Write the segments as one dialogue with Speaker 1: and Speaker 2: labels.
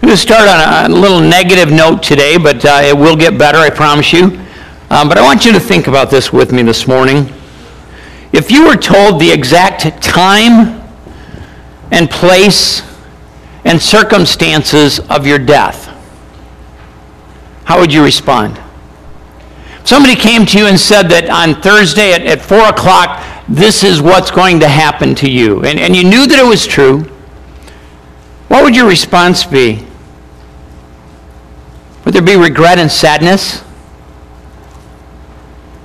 Speaker 1: I'm going to start on a, little negative note today, but uh, it will get better, I promise you. Um, but I want you to think about this with me this morning. If you were told the exact time and place and circumstances of your death, how would you respond? If Somebody came to you and said that on Thursday at, at 4 o'clock, this is what's going to happen to you, and, and you knew that it was true, what would your response be? Would there be regret and sadness?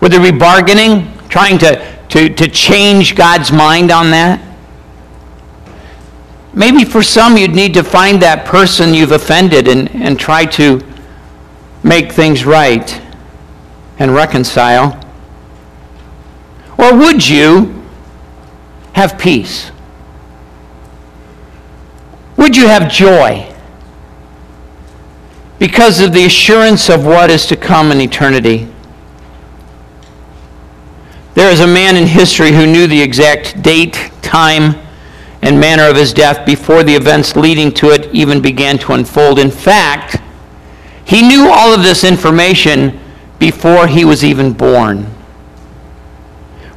Speaker 1: Would there be bargaining, trying to, to, to change God's mind on that? Maybe for some you'd need to find that person you've offended and, and try to make things right and reconcile? Or would you have peace? Would you have joy because of the assurance of what is to come in eternity? There is a man in history who knew the exact date, time, and manner of his death before the events leading to it even began to unfold. In fact, he knew all of this information before he was even born.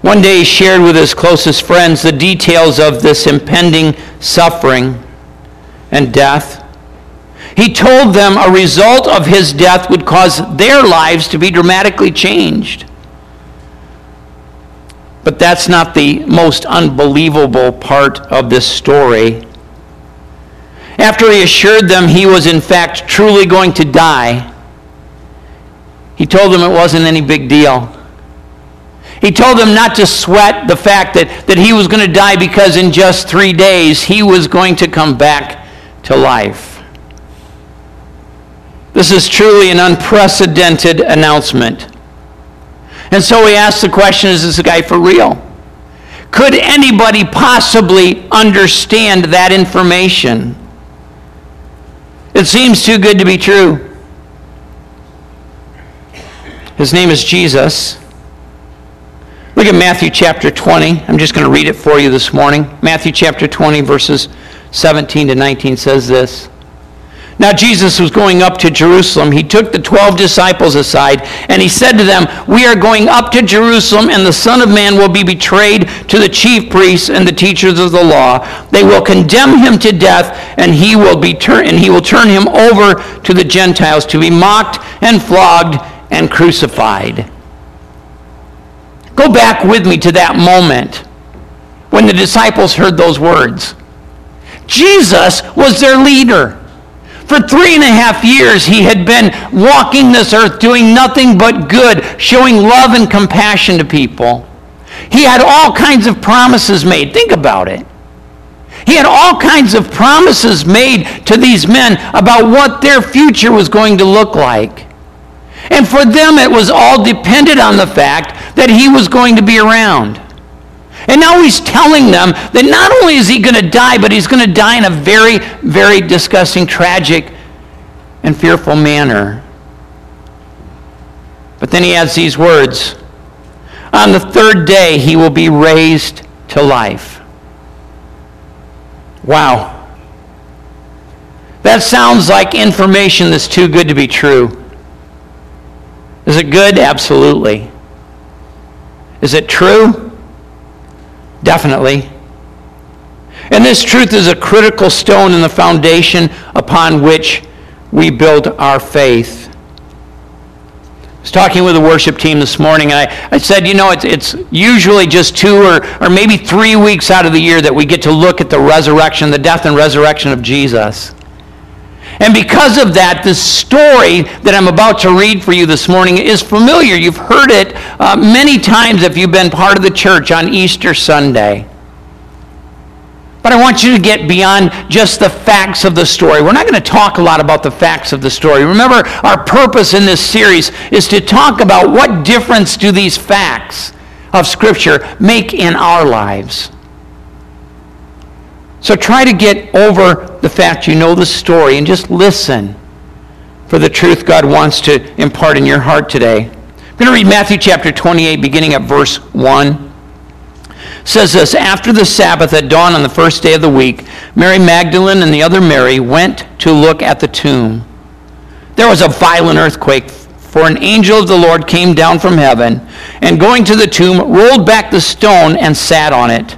Speaker 1: One day he shared with his closest friends the details of this impending suffering and death. He told them a result of his death would cause their lives to be dramatically changed. But that's not the most unbelievable part of this story. After he assured them he was, in fact, truly going to die, he told them it wasn't any big deal. He told them not to sweat the fact that, that he was going to die because in just three days he was going to come back to life. This is truly an unprecedented announcement. And so we ask the question is this guy for real? Could anybody possibly understand that information? It seems too good to be true. His name is Jesus. Look at Matthew chapter 20. I'm just going to read it for you this morning. Matthew chapter 20, verses 17 to 19 says this. Now Jesus was going up to Jerusalem. He took the twelve disciples aside, and he said to them, We are going up to Jerusalem, and the Son of Man will be betrayed to the chief priests and the teachers of the law. They will condemn him to death, and he will be turn and he will turn him over to the Gentiles to be mocked and flogged and crucified. Go back with me to that moment when the disciples heard those words. Jesus was their leader. For three and a half years, he had been walking this earth doing nothing but good, showing love and compassion to people. He had all kinds of promises made. Think about it. He had all kinds of promises made to these men about what their future was going to look like. And for them, it was all dependent on the fact that he was going to be around. And now he's telling them that not only is he going to die, but he's going to die in a very, very disgusting, tragic, and fearful manner. But then he adds these words On the third day, he will be raised to life. Wow. That sounds like information that's too good to be true. Is it good? Absolutely. Is it true? Definitely. And this truth is a critical stone in the foundation upon which we build our faith. I was talking with the worship team this morning, and I, I said, you know, it's, it's usually just two or, or maybe three weeks out of the year that we get to look at the resurrection, the death and resurrection of Jesus. And because of that, the story that I'm about to read for you this morning is familiar. You've heard it uh, many times if you've been part of the church on Easter Sunday. But I want you to get beyond just the facts of the story. We're not going to talk a lot about the facts of the story. Remember, our purpose in this series is to talk about what difference do these facts of Scripture make in our lives. So try to get over the fact you know the story and just listen for the truth God wants to impart in your heart today. I'm going to read Matthew chapter 28, beginning at verse 1. It says this After the Sabbath at dawn on the first day of the week, Mary Magdalene and the other Mary went to look at the tomb. There was a violent earthquake, for an angel of the Lord came down from heaven, and going to the tomb, rolled back the stone and sat on it.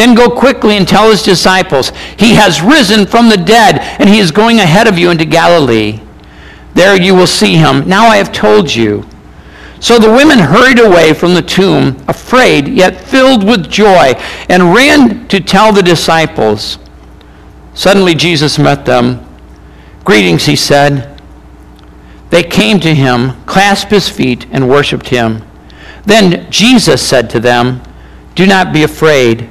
Speaker 1: Then go quickly and tell his disciples, He has risen from the dead, and he is going ahead of you into Galilee. There you will see him. Now I have told you. So the women hurried away from the tomb, afraid, yet filled with joy, and ran to tell the disciples. Suddenly Jesus met them. Greetings, he said. They came to him, clasped his feet, and worshiped him. Then Jesus said to them, Do not be afraid.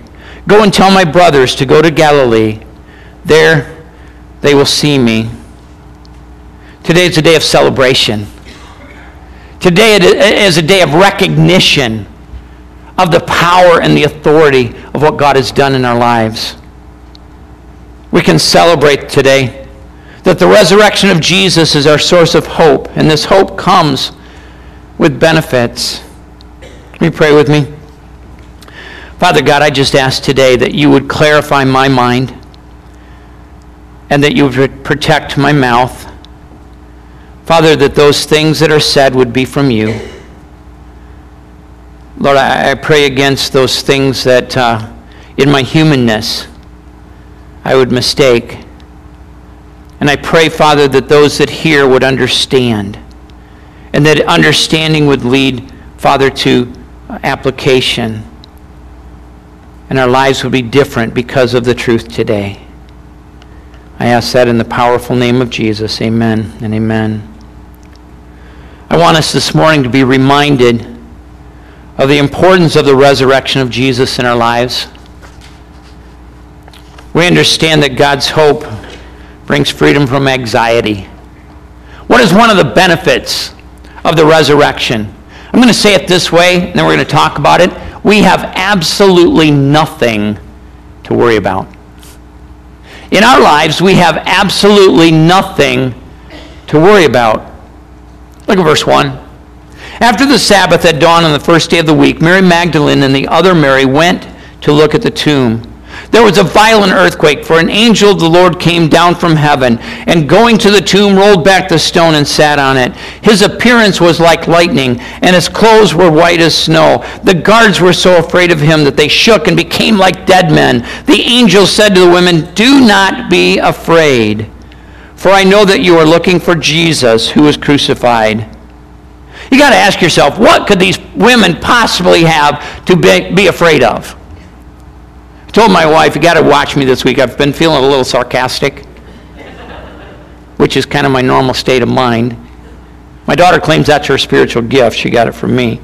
Speaker 1: Go and tell my brothers to go to Galilee. There they will see me. Today is a day of celebration. Today is a day of recognition of the power and the authority of what God has done in our lives. We can celebrate today that the resurrection of Jesus is our source of hope, and this hope comes with benefits. Let me pray with me. Father God, I just ask today that you would clarify my mind and that you would protect my mouth Father, that those things that are said would be from you. Lord, I, I pray against those things that uh, in my humanness I would mistake. And I pray, Father, that those that hear would understand. And that understanding would lead, Father, to application. And our lives would be different because of the truth today. I ask that in the powerful name of Jesus. Amen and amen. I want us this morning to be reminded of the importance of the resurrection of Jesus in our lives. We understand that God's hope brings freedom from anxiety. What is one of the benefits of the resurrection? I'm going to say it this way, and then we're going to talk about it. We have absolutely nothing to worry about. In our lives, we have absolutely nothing to worry about. Look at verse 1. After the Sabbath at dawn on the first day of the week, Mary Magdalene and the other Mary went to look at the tomb. There was a violent earthquake, for an angel of the Lord came down from heaven, and going to the tomb, rolled back the stone and sat on it. His appearance was like lightning, and his clothes were white as snow. The guards were so afraid of him that they shook and became like dead men. The angel said to the women, Do not be afraid. For I know that you are looking for Jesus who was crucified. You got to ask yourself, what could these women possibly have to be, be afraid of? I told my wife, you got to watch me this week. I've been feeling a little sarcastic, which is kind of my normal state of mind. My daughter claims that's her spiritual gift. She got it from me.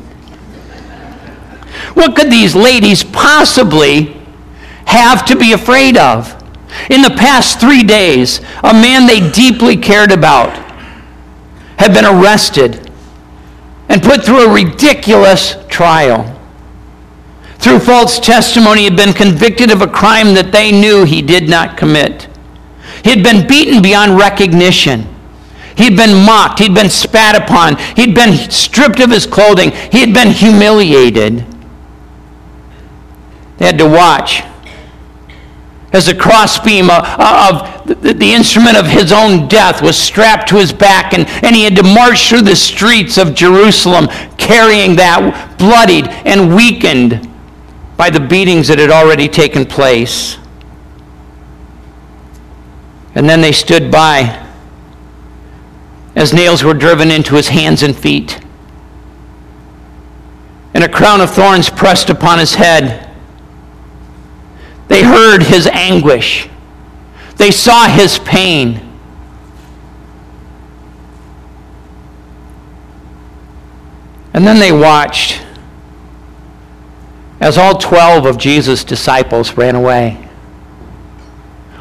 Speaker 1: What could these ladies possibly have to be afraid of? In the past three days, a man they deeply cared about had been arrested and put through a ridiculous trial. Through false testimony, had been convicted of a crime that they knew he did not commit. He had been beaten beyond recognition. He'd been mocked. He'd been spat upon. He'd been stripped of his clothing. He had been humiliated. They had to watch as a crossbeam of, of the, the, instrument of his own death was strapped to his back, and, and he had to march through the streets of Jerusalem carrying that, bloodied and weakened by the beatings that had already taken place. And then they stood by as nails were driven into his hands and feet, and a crown of thorns pressed upon his head. They heard his anguish. They saw his pain. And then they watched as all 12 of Jesus' disciples ran away.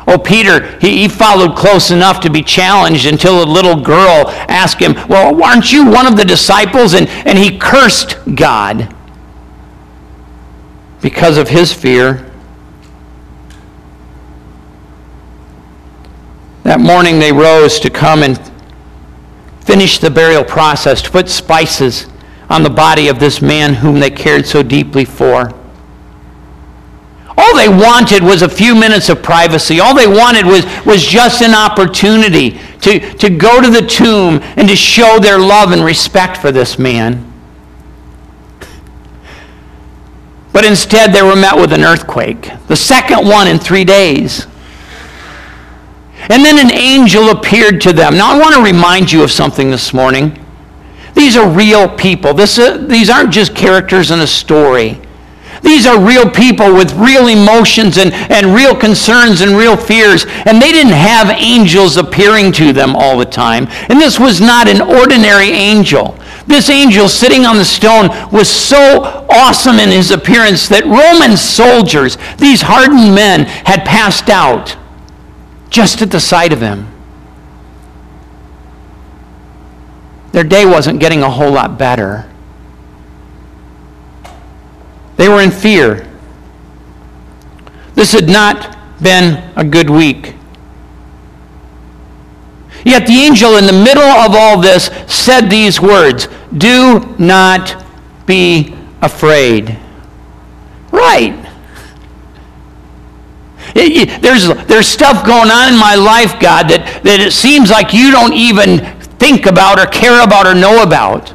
Speaker 1: Oh, Peter, he, he followed close enough to be challenged until a little girl asked him, Well, aren't you one of the disciples? And, and he cursed God because of his fear. That morning they rose to come and finish the burial process, to put spices on the body of this man whom they cared so deeply for. All they wanted was a few minutes of privacy. All they wanted was, was just an opportunity to, to go to the tomb and to show their love and respect for this man. But instead, they were met with an earthquake, the second one in three days. And then an angel appeared to them. Now, I want to remind you of something this morning. These are real people. This, uh, these aren't just characters in a story. These are real people with real emotions and, and real concerns and real fears. And they didn't have angels appearing to them all the time. And this was not an ordinary angel. This angel sitting on the stone was so awesome in his appearance that Roman soldiers, these hardened men, had passed out just at the sight of him. Their day wasn't getting a whole lot better. They were in fear. This had not been a good week. Yet the angel, in the middle of all this, said these words Do not be afraid. Right. There's, there's stuff going on in my life, God, that, that it seems like you don't even think about or care about or know about.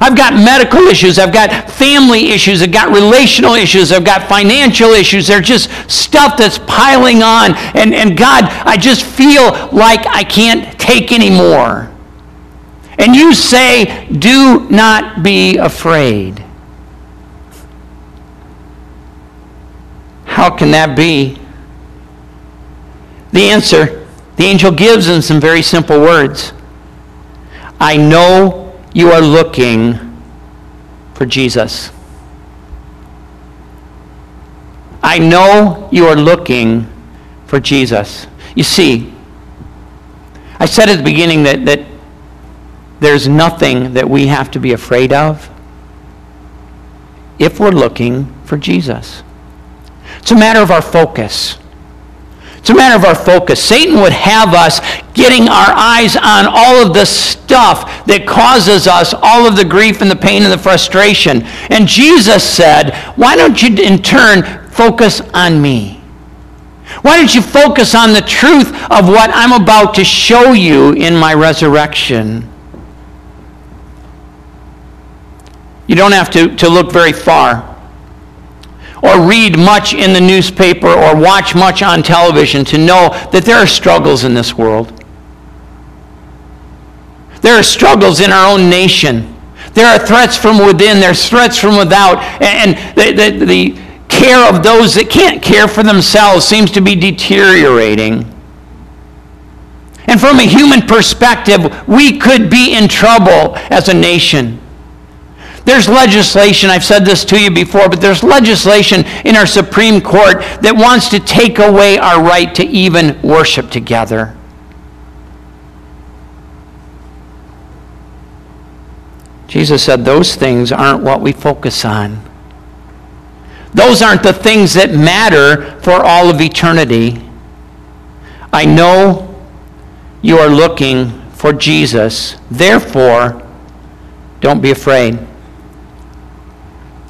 Speaker 1: I've got medical issues. I've got family issues. I've got relational issues. I've got financial issues. There's just stuff that's piling on. And, and God, I just feel like I can't take anymore. And you say, do not be afraid. How can that be? The answer the angel gives in some very simple words I know you are looking for Jesus. I know you are looking for Jesus. You see, I said at the beginning that, that there's nothing that we have to be afraid of if we're looking for Jesus. It's a matter of our focus. It's a matter of our focus. Satan would have us getting our eyes on all of the stuff that causes us all of the grief and the pain and the frustration. And Jesus said, Why don't you in turn focus on me? Why don't you focus on the truth of what I'm about to show you in my resurrection? You don't have to, to look very far or read much in the newspaper or watch much on television to know that there are struggles in this world. There are struggles in our own nation. There are threats from within, there's threats from without. And the, the, the care of those that can't care for themselves seems to be deteriorating. And from a human perspective, we could be in trouble as a nation. There's legislation, I've said this to you before, but there's legislation in our Supreme Court that wants to take away our right to even worship together. Jesus said those things aren't what we focus on. Those aren't the things that matter for all of eternity. I know you are looking for Jesus. Therefore, don't be afraid.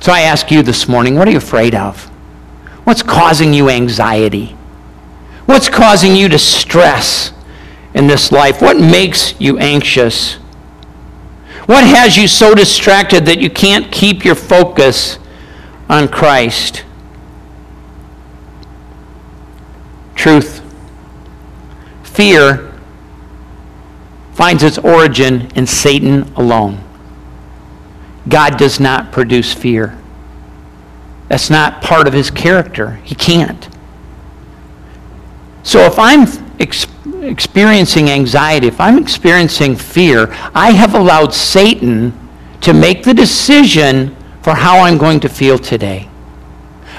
Speaker 1: So I ask you this morning, what are you afraid of? What's causing you anxiety? What's causing you to stress in this life? What makes you anxious? What has you so distracted that you can't keep your focus on Christ? Truth. Fear finds its origin in Satan alone. God does not produce fear. That's not part of his character. He can't. So if I'm ex- experiencing anxiety, if I'm experiencing fear, I have allowed Satan to make the decision for how I'm going to feel today.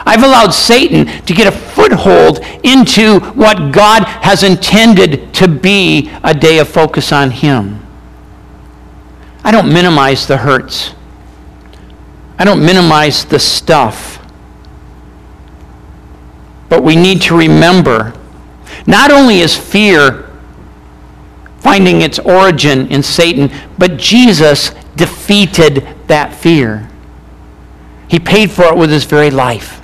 Speaker 1: I've allowed Satan to get a foothold into what God has intended to be a day of focus on Him. I don't minimize the hurts. I don't minimize the stuff. But we need to remember not only is fear finding its origin in Satan, but Jesus defeated that fear. He paid for it with his very life.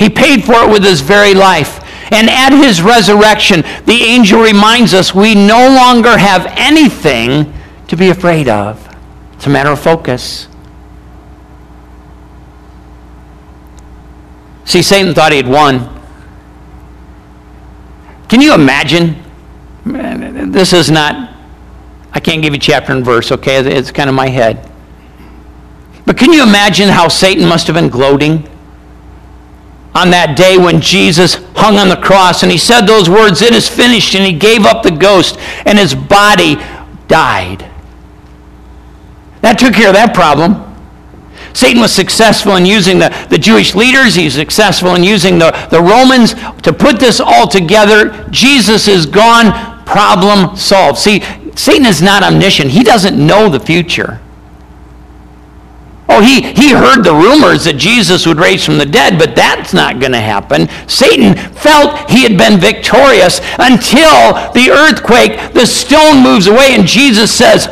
Speaker 1: He paid for it with his very life. And at his resurrection, the angel reminds us we no longer have anything to be afraid of. It's a matter of focus. See, Satan thought he had won. Can you imagine? This is not, I can't give you chapter and verse, okay? It's kind of my head. But can you imagine how Satan must have been gloating on that day when Jesus hung on the cross and he said those words, It is finished, and he gave up the ghost, and his body died. That took care of that problem. Satan was successful in using the, the Jewish leaders. He's successful in using the, the Romans to put this all together. Jesus is gone, problem solved. See, Satan is not omniscient. He doesn't know the future. Oh, he, he heard the rumors that Jesus would raise from the dead, but that's not going to happen. Satan felt he had been victorious until the earthquake, the stone moves away, and Jesus says,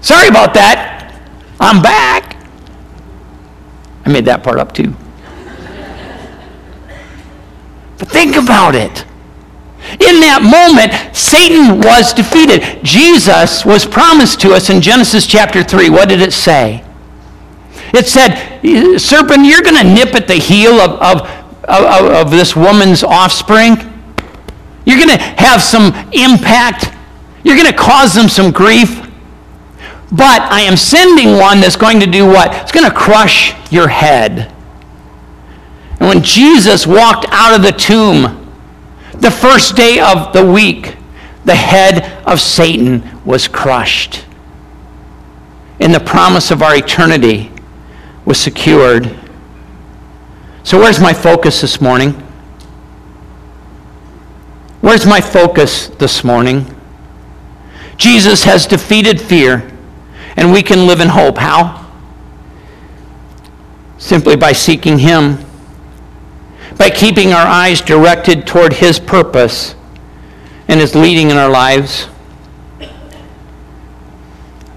Speaker 1: Sorry about that. I'm back. I made that part up too. but think about it. In that moment, Satan was defeated. Jesus was promised to us in Genesis chapter 3. What did it say? It said, Serpent, you're going to nip at the heel of, of, of, of this woman's offspring. You're going to have some impact. You're going to cause them some grief. But I am sending one that's going to do what? It's going to crush your head. And when Jesus walked out of the tomb, the first day of the week, the head of Satan was crushed. And the promise of our eternity was secured. So, where's my focus this morning? Where's my focus this morning? Jesus has defeated fear and we can live in hope. How? Simply by seeking Him, by keeping our eyes directed toward His purpose and His leading in our lives.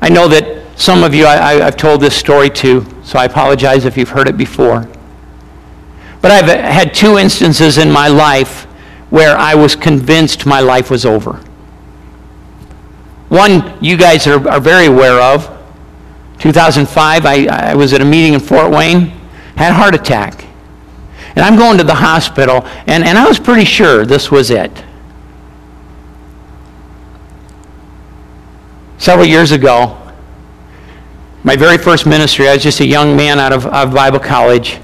Speaker 1: I know that some of you I, have told this story to, so I apologize if you've heard it before. But I've had two instances in my life where I was convinced my life was over. One you guys are, are very aware of. 2005, I, I was at a meeting in Fort Wayne, had a heart attack. And I'm going to the hospital, and, and I was pretty sure this was it. Several years ago, my very first ministry, I was just a young man out of, of Bible college.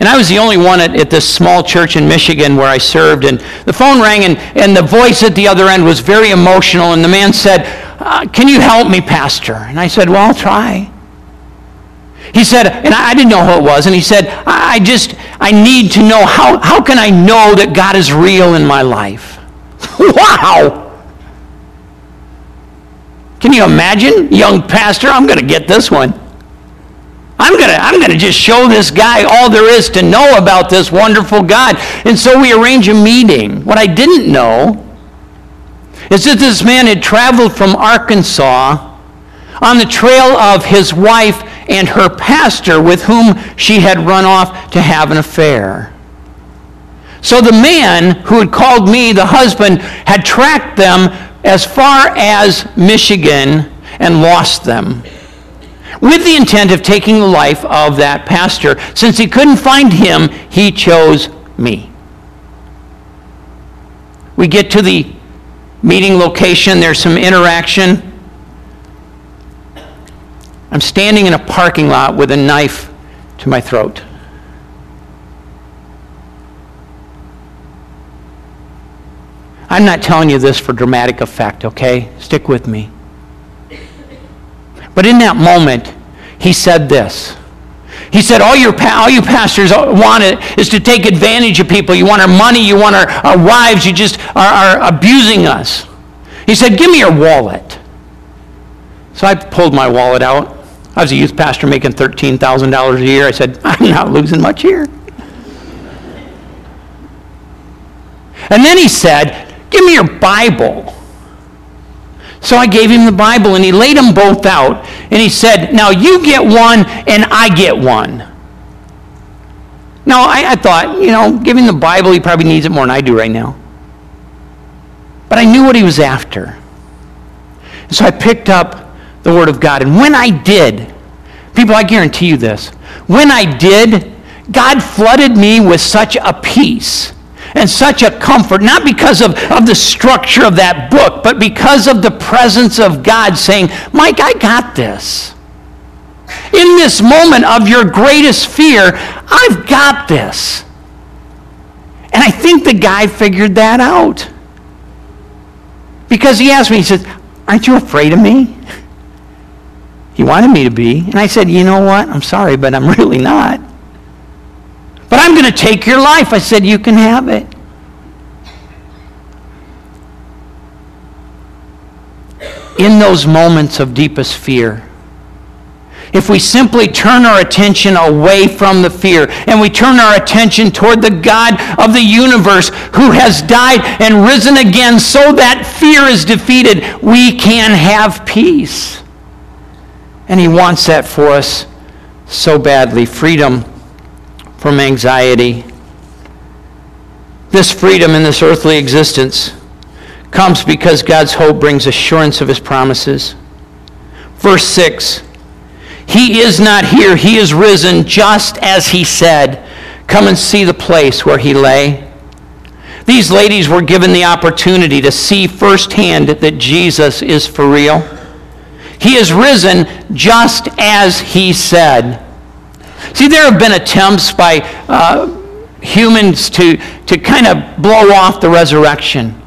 Speaker 1: And I was the only one at, at, this small church in Michigan where I served. And the phone rang, and, and the voice at the other end was very emotional. And the man said, uh, Can you help me, Pastor? And I said, Well, I'll try. He said, and I didn't know who it was, and he said, I just, I need to know, how, how can I know that God is real in my life? wow! Can you imagine, young pastor? I'm going to get this one. I'm going to I'm going to just show this guy all there is to know about this wonderful God. And so we arrange a meeting. What I didn't know is that this man had traveled from Arkansas on the trail of his wife and her pastor with whom she had run off to have an affair. So the man who had called me the husband had tracked them as far as Michigan and lost them with the intent of taking the life of that pastor. Since he couldn't find him, he chose me. We get to the meeting location, there's some interaction. I'm standing in a parking lot with a knife to my throat. I'm not telling you this for dramatic effect, okay? Stick with me. But in that moment, he said this. He said, all, your, all you pastors want is to take advantage of people. You want our money, you want our, our wives, you just are, are abusing us. He said, give me your wallet. So I pulled my wallet out. I was a youth pastor making $13,000 a year. I said, I'm not losing much here. And then he said, give me your Bible. So I gave him the Bible and he laid them both out. And he said, Now you get one and I get one. Now I, I, thought, you know, giving the Bible, he probably needs it more than I do right now. But I knew what he was after. so I picked up the Word of God. And when I did, people, I guarantee you this, when I did, God flooded me with such a peace and such a comfort, not because of, of the structure of that book, but because of the presence of God saying, Mike, I got this. In this moment of your greatest fear, I've got this. And I think the guy figured that out. Because he asked me, he said, Aren't you afraid of me? He wanted me to be. And I said, You know what? I'm sorry, but I'm really not. But I'm going to take your life. I said, You can have it. In those moments of deepest fear, if we simply turn our attention away from the fear and we turn our attention toward the God of the universe who has died and risen again so that fear is defeated, we can have peace. And He wants that for us so badly freedom from anxiety. This freedom in this earthly existence comes because God's hope brings assurance of his promises. Verse 6 He is not here, he is risen just as he said. Come and see the place where he lay. These ladies were given the opportunity to see firsthand that Jesus is for real. He is risen just as he said. See, there have been attempts by uh, humans to, to kind of blow off the resurrection.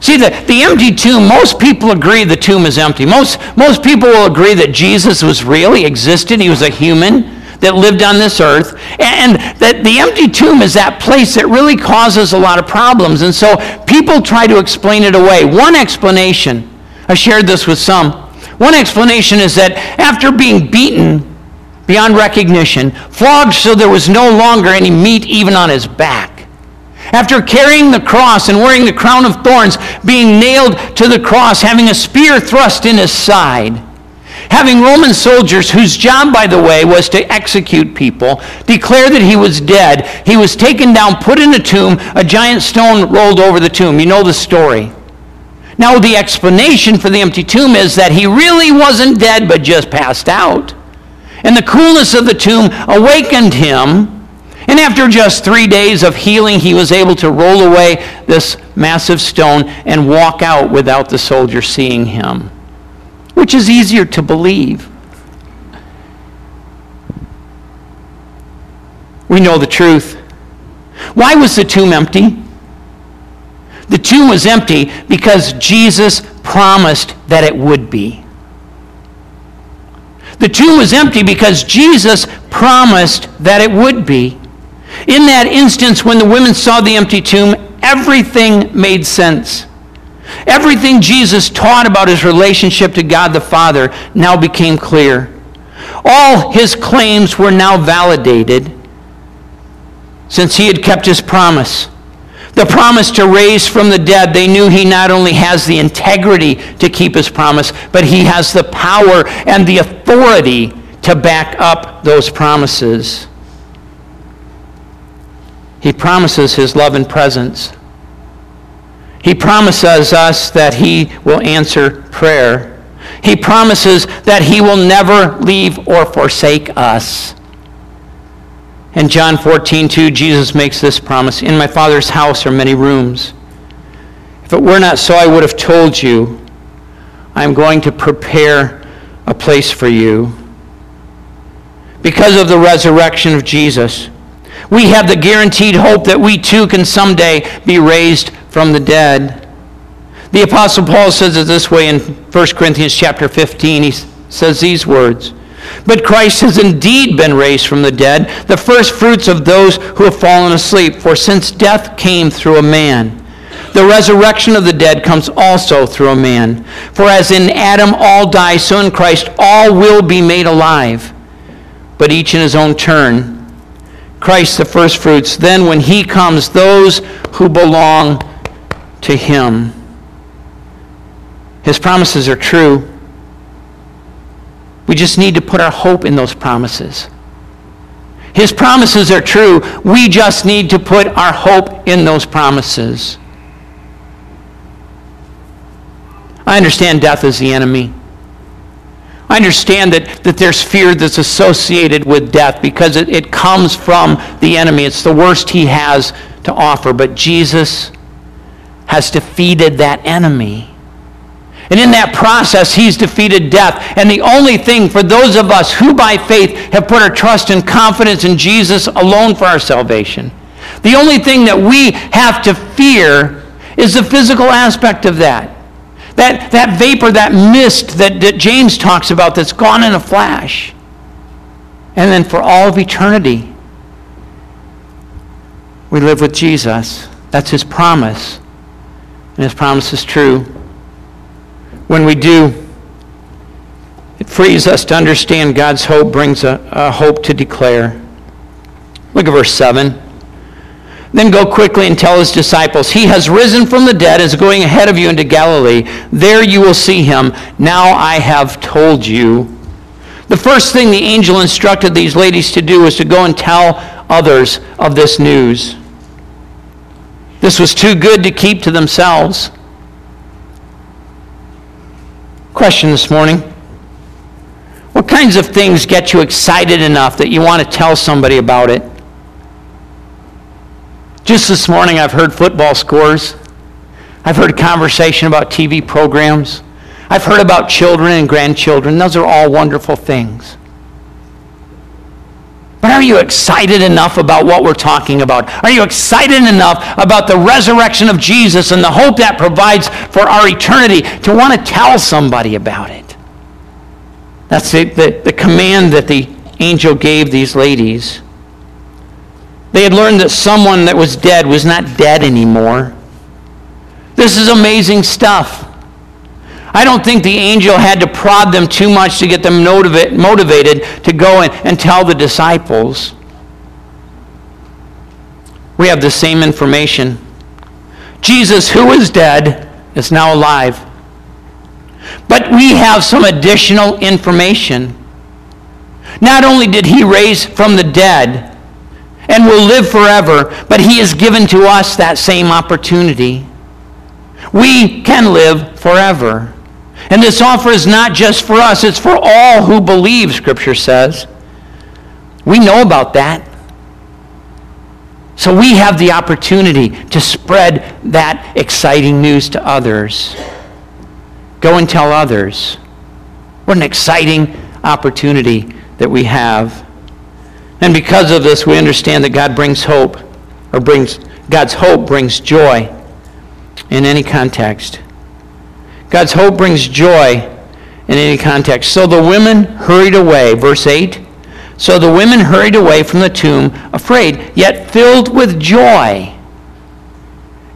Speaker 1: See, the, the empty tomb, most people agree the tomb is empty. Most, most people will agree that Jesus was real, he existed, he was a human that lived on this earth, and that the empty tomb is that place that really causes a lot of problems. And so people try to explain it away. One explanation, I shared this with some, one explanation is that after being beaten beyond recognition, flogged so there was no longer any meat even on his back. After carrying the cross and wearing the crown of thorns, being nailed to the cross, having a spear thrust in his side, having Roman soldiers, whose job, by the way, was to execute people, declare that he was dead, he was taken down, put in a tomb, a giant stone rolled over the tomb. You know the story. Now, the explanation for the empty tomb is that he really wasn't dead, but just passed out. And the coolness of the tomb awakened him. And after just three days of healing, he was able to roll away this massive stone and walk out without the soldier seeing him, which is easier to believe. We know the truth. Why was the tomb empty? The tomb was empty because Jesus promised that it would be. The tomb was empty because Jesus promised that it would be. In that instance, when the women saw the empty tomb, everything made sense. Everything Jesus taught about his relationship to God the Father now became clear. All his claims were now validated since he had kept his promise the promise to raise from the dead, they knew he not only has the integrity to keep his promise, but he has the power and the authority to back up those promises. He promises his love and presence. He promises us that he will answer prayer. He promises that he will never leave or forsake us. In John 14, 2, Jesus makes this promise In my Father's house are many rooms. If it were not so, I would have told you, I am going to prepare a place for you. Because of the resurrection of Jesus, we have the guaranteed hope that we too can someday be raised from the dead. The apostle Paul says it this way in 1 Corinthians chapter 15. He says these words, But Christ has indeed been raised from the dead, the first fruits of those who have fallen asleep. For since death came through a man, the resurrection of the dead comes also through a man. For as in Adam all die, so in Christ all will be made alive, but each in his own turn. Christ the first fruits. Then when he comes, those who belong to him. His promises are true. We just need to put our hope in those promises. His promises are true. We just need to put our hope in those promises. I understand death is the enemy. I understand that, that there's fear that's associated with death because it, it comes from the enemy. It's the worst he has to offer. But Jesus has defeated that enemy. And in that process, he's defeated death. And the only thing for those of us who by faith have put our trust and confidence in Jesus alone for our salvation, the only thing that we have to fear is the physical aspect of that. That, that vapor, that mist that, that James talks about that's gone in a flash. And then for all of eternity, we live with Jesus. That's his promise. And his promise is true when we do, it frees us to understand God's hope brings a, a hope to declare. Look at verse 7. Then go quickly and tell his disciples, He has risen from the dead, is going ahead of you into Galilee. There you will see him. Now I have told you. The first thing the angel instructed these ladies to do was to go and tell others of this news. This was too good to keep to themselves. Question this morning What kinds of things get you excited enough that you want to tell somebody about it? Just this morning, I've heard football scores. I've heard conversation about TV programs. I've heard about children and grandchildren. Those are all wonderful things. But are you excited enough about what we're talking about? Are you excited enough about the resurrection of Jesus and the hope that provides for our eternity to want to tell somebody about it? That's the, the, the command that the angel gave these ladies. They had learned that someone that was dead was not dead anymore. This is amazing stuff. I don't think the angel had to prod them too much to get them motivated to go and tell the disciples. We have the same information. Jesus, who is dead, is now alive. But we have some additional information. Not only did he raise from the dead and will live forever, but he has given to us that same opportunity. We can live forever. And this offer is not just for us, it's for all who believe, Scripture says. We know about that. So we have the opportunity to spread that exciting news to others. Go and tell others. What an exciting opportunity that we have. And because of this, we understand that God brings hope, or brings God's hope brings joy in any context. God's hope brings joy in any context. So the women hurried away. Verse 8. So the women hurried away from the tomb, afraid, yet filled with joy,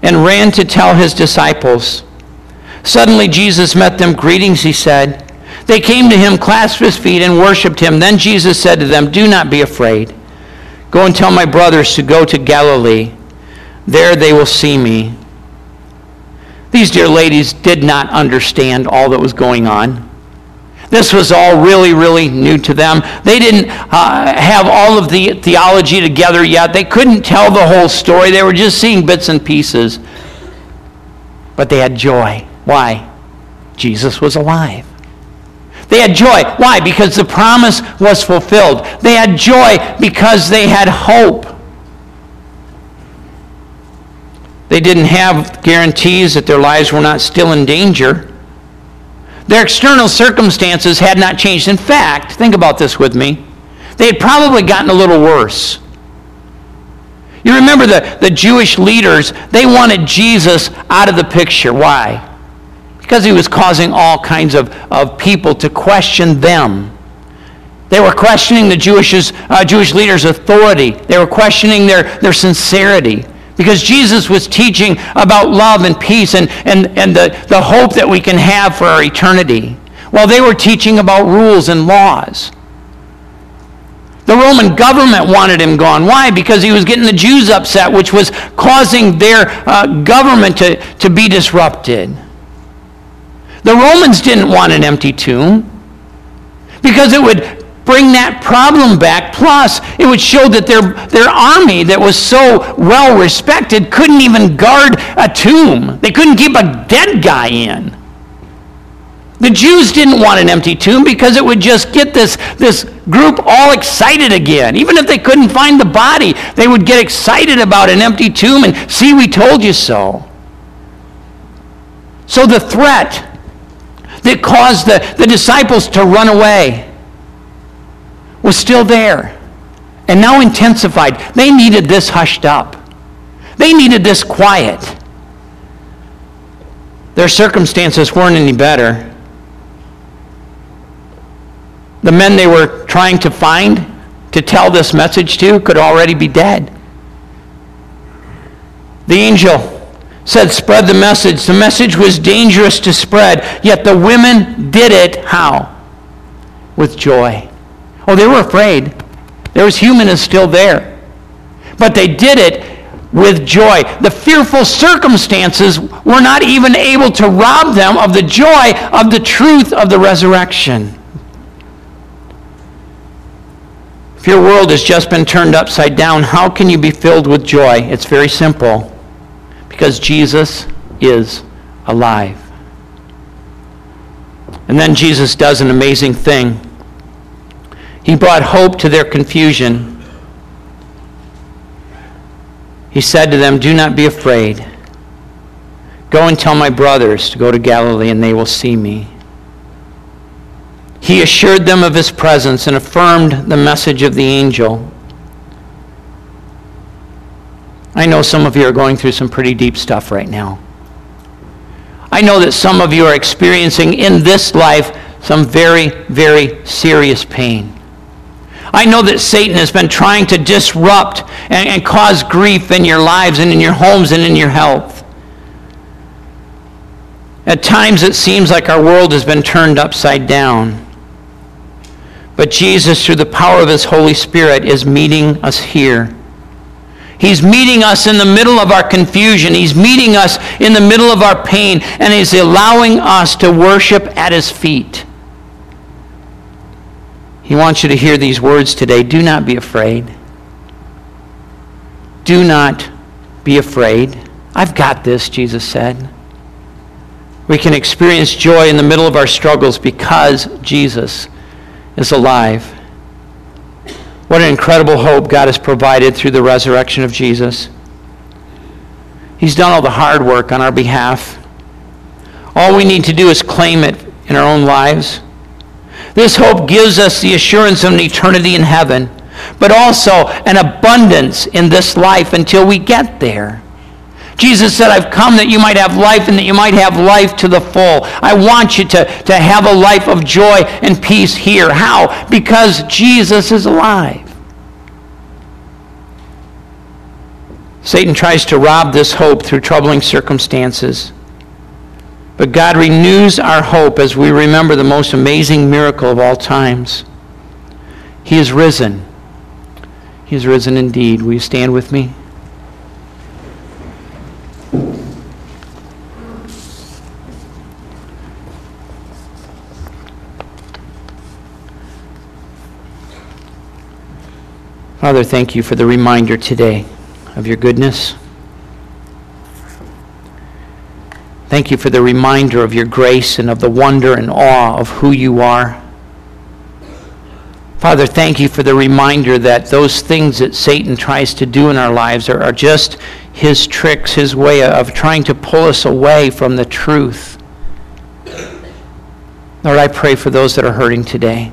Speaker 1: and ran to tell his disciples. Suddenly Jesus met them. Greetings, he said. They came to him, clasped his feet, and worshiped him. Then Jesus said to them, Do not be afraid. Go and tell my brothers to go to Galilee. There they will see me. These dear ladies did not understand all that was going on. This was all really, really new to them. They didn't uh, have all of the theology together yet. They couldn't tell the whole story. They were just seeing bits and pieces. But they had joy. Why? Jesus was alive. They had joy. Why? Because the promise was fulfilled. They had joy because they had hope. They didn't have guarantees that their lives were not still in danger. Their external circumstances had not changed. In fact, think about this with me. They had probably gotten a little worse. You remember the, the Jewish leaders, they wanted Jesus out of the picture. Why? Because he was causing all kinds of, of people to question them. They were questioning the Jewish, uh, Jewish leaders' authority. They were questioning their, their sincerity. Because Jesus was teaching about love and peace and, and, and the, the hope that we can have for our eternity. While they were teaching about rules and laws. The Roman government wanted him gone. Why? Because he was getting the Jews upset, which was causing their uh, government to, to be disrupted. The Romans didn't want an empty tomb because it would bring that problem back. Plus, it would show that their, their army that was so well respected couldn't even guard a tomb. They couldn't keep a dead guy in. The Jews didn't want an empty tomb because it would just get this, this group all excited again. Even if they couldn't find the body, they would get excited about an empty tomb and see, we told you so. So the threat that caused the, the disciples to run away was still there and now intensified. They needed this hushed up, they needed this quiet. Their circumstances weren't any better. The men they were trying to find to tell this message to could already be dead. The angel said, Spread the message. The message was dangerous to spread, yet the women did it how? With joy. Oh, they were afraid. There was humanness still there. But they did it with joy. The fearful circumstances were not even able to rob them of the joy of the truth of the resurrection. If your world has just been turned upside down, how can you be filled with joy? It's very simple. Because Jesus is alive. And then Jesus does an amazing thing. He brought hope to their confusion. He said to them, Do not be afraid. Go and tell my brothers to go to Galilee, and they will see me. He assured them of his presence and affirmed the message of the angel. I know some of you are going through some pretty deep stuff right now. I know that some of you are experiencing in this life some very, very serious pain. I know that Satan has been trying to disrupt and, and cause grief in your lives and in your homes and in your health. At times it seems like our world has been turned upside down. But Jesus, through the power of his Holy Spirit, is meeting us here. He's meeting us in the middle of our confusion. He's meeting us in the middle of our pain, and He's allowing us to worship at His feet. He wants you to hear these words today. Do not be afraid. Do not be afraid. I've got this, Jesus said. We can experience joy in the middle of our struggles because Jesus is alive. What an incredible hope God has provided through the resurrection of Jesus. He's done all the hard work on our behalf. All we need to do is claim it in our own lives. This hope gives us the assurance of an eternity in heaven, but also an abundance in this life until we get there. Jesus said, I've come that you might have life and that you might have life to the full. I want you to, to have a life of joy and peace here. How? Because Jesus is alive. Satan tries to rob this hope through troubling circumstances. But God renews our hope as we remember the most amazing miracle of all times. He is risen. He is risen indeed. Will you stand with me? Father, thank you for the reminder today of your goodness. Thank you for the reminder of your grace and of the wonder and awe of who you are. Father, thank you for the reminder that those things that Satan tries to do in our lives are, are just his tricks, his way of trying to pull us away from the truth. Lord, I pray for those that are hurting today.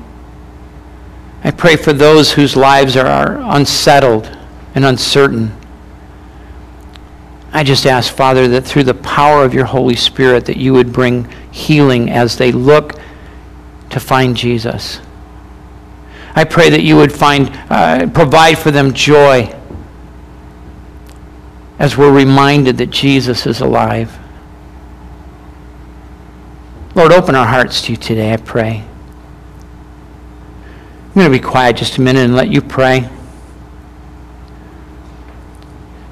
Speaker 1: I pray for those whose lives are, are unsettled and uncertain. I just ask, Father, that through the power of your Holy Spirit, that you would bring healing as they look to find Jesus. I pray that you would find, uh, provide for them joy as we're reminded that Jesus is alive. Lord, open our hearts to you today, I pray. I'm going to be quiet just a minute and let you pray.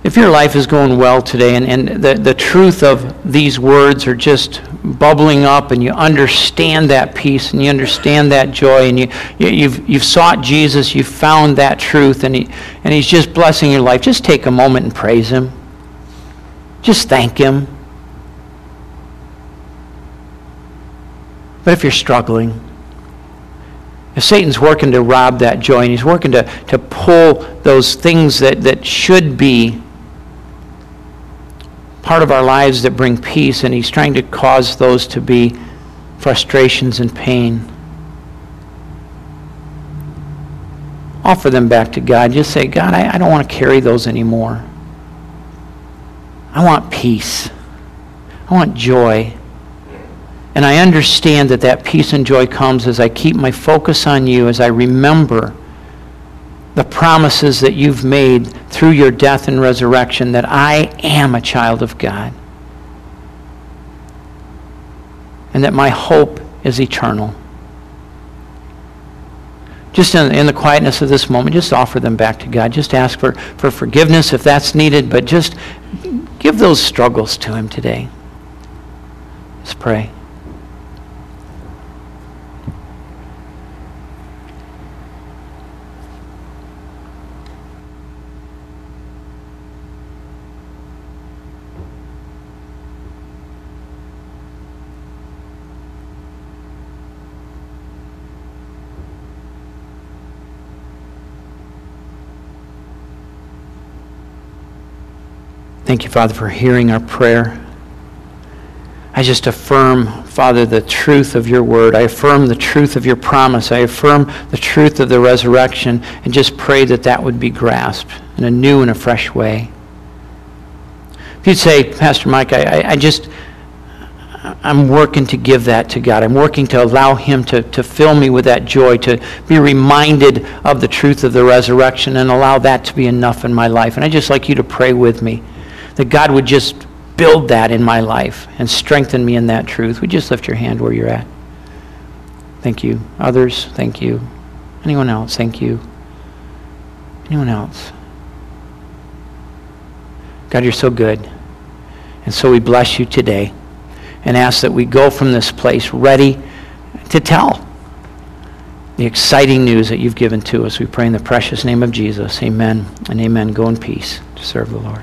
Speaker 1: If your life is going well today and, and the, the truth of these words are just bubbling up and you understand that peace and you understand that joy and you, you, you've, you've sought Jesus, you've found that truth and, he, and He's just blessing your life, just take a moment and praise Him. Just thank Him. But if you're struggling, if Satan's working to rob that joy and he's working to, to pull those things that, that should be part of our lives that bring peace, and he's trying to cause those to be frustrations and pain. Offer them back to God. Just say, God, I, I don't want to carry those anymore. I want peace. I want joy. And I understand that that peace and joy comes as I keep my focus on you, as I remember the promises that you've made through your death and resurrection that I am a child of God. And that my hope is eternal. Just in, in, the quietness of this moment, just offer them back to God. Just ask for, for forgiveness if that's needed, but just give those struggles to Him today. Let's pray. Thank you, Father, for hearing our prayer. I just affirm, Father, the truth of your word. I affirm the truth of your promise. I affirm the truth of the resurrection and just pray that that would be grasped in a new and a fresh way. If you'd say, Pastor Mike, I, I, just, I'm working to give that to God. I'm working to allow Him to, to fill me with that joy, to be reminded of the truth of the resurrection and allow that to be enough in my life. And I'd just like you to pray with me that God would just build that in my life and strengthen me in that truth. Would you just lift your hand where you're at? Thank you. Others, thank you. Anyone else? Thank you. Anyone else? God, you're so good. And so we bless you today and ask that we go from this place ready to tell the exciting news that you've given to us. We pray in the precious name of Jesus. Amen and amen. Go in peace to serve the Lord.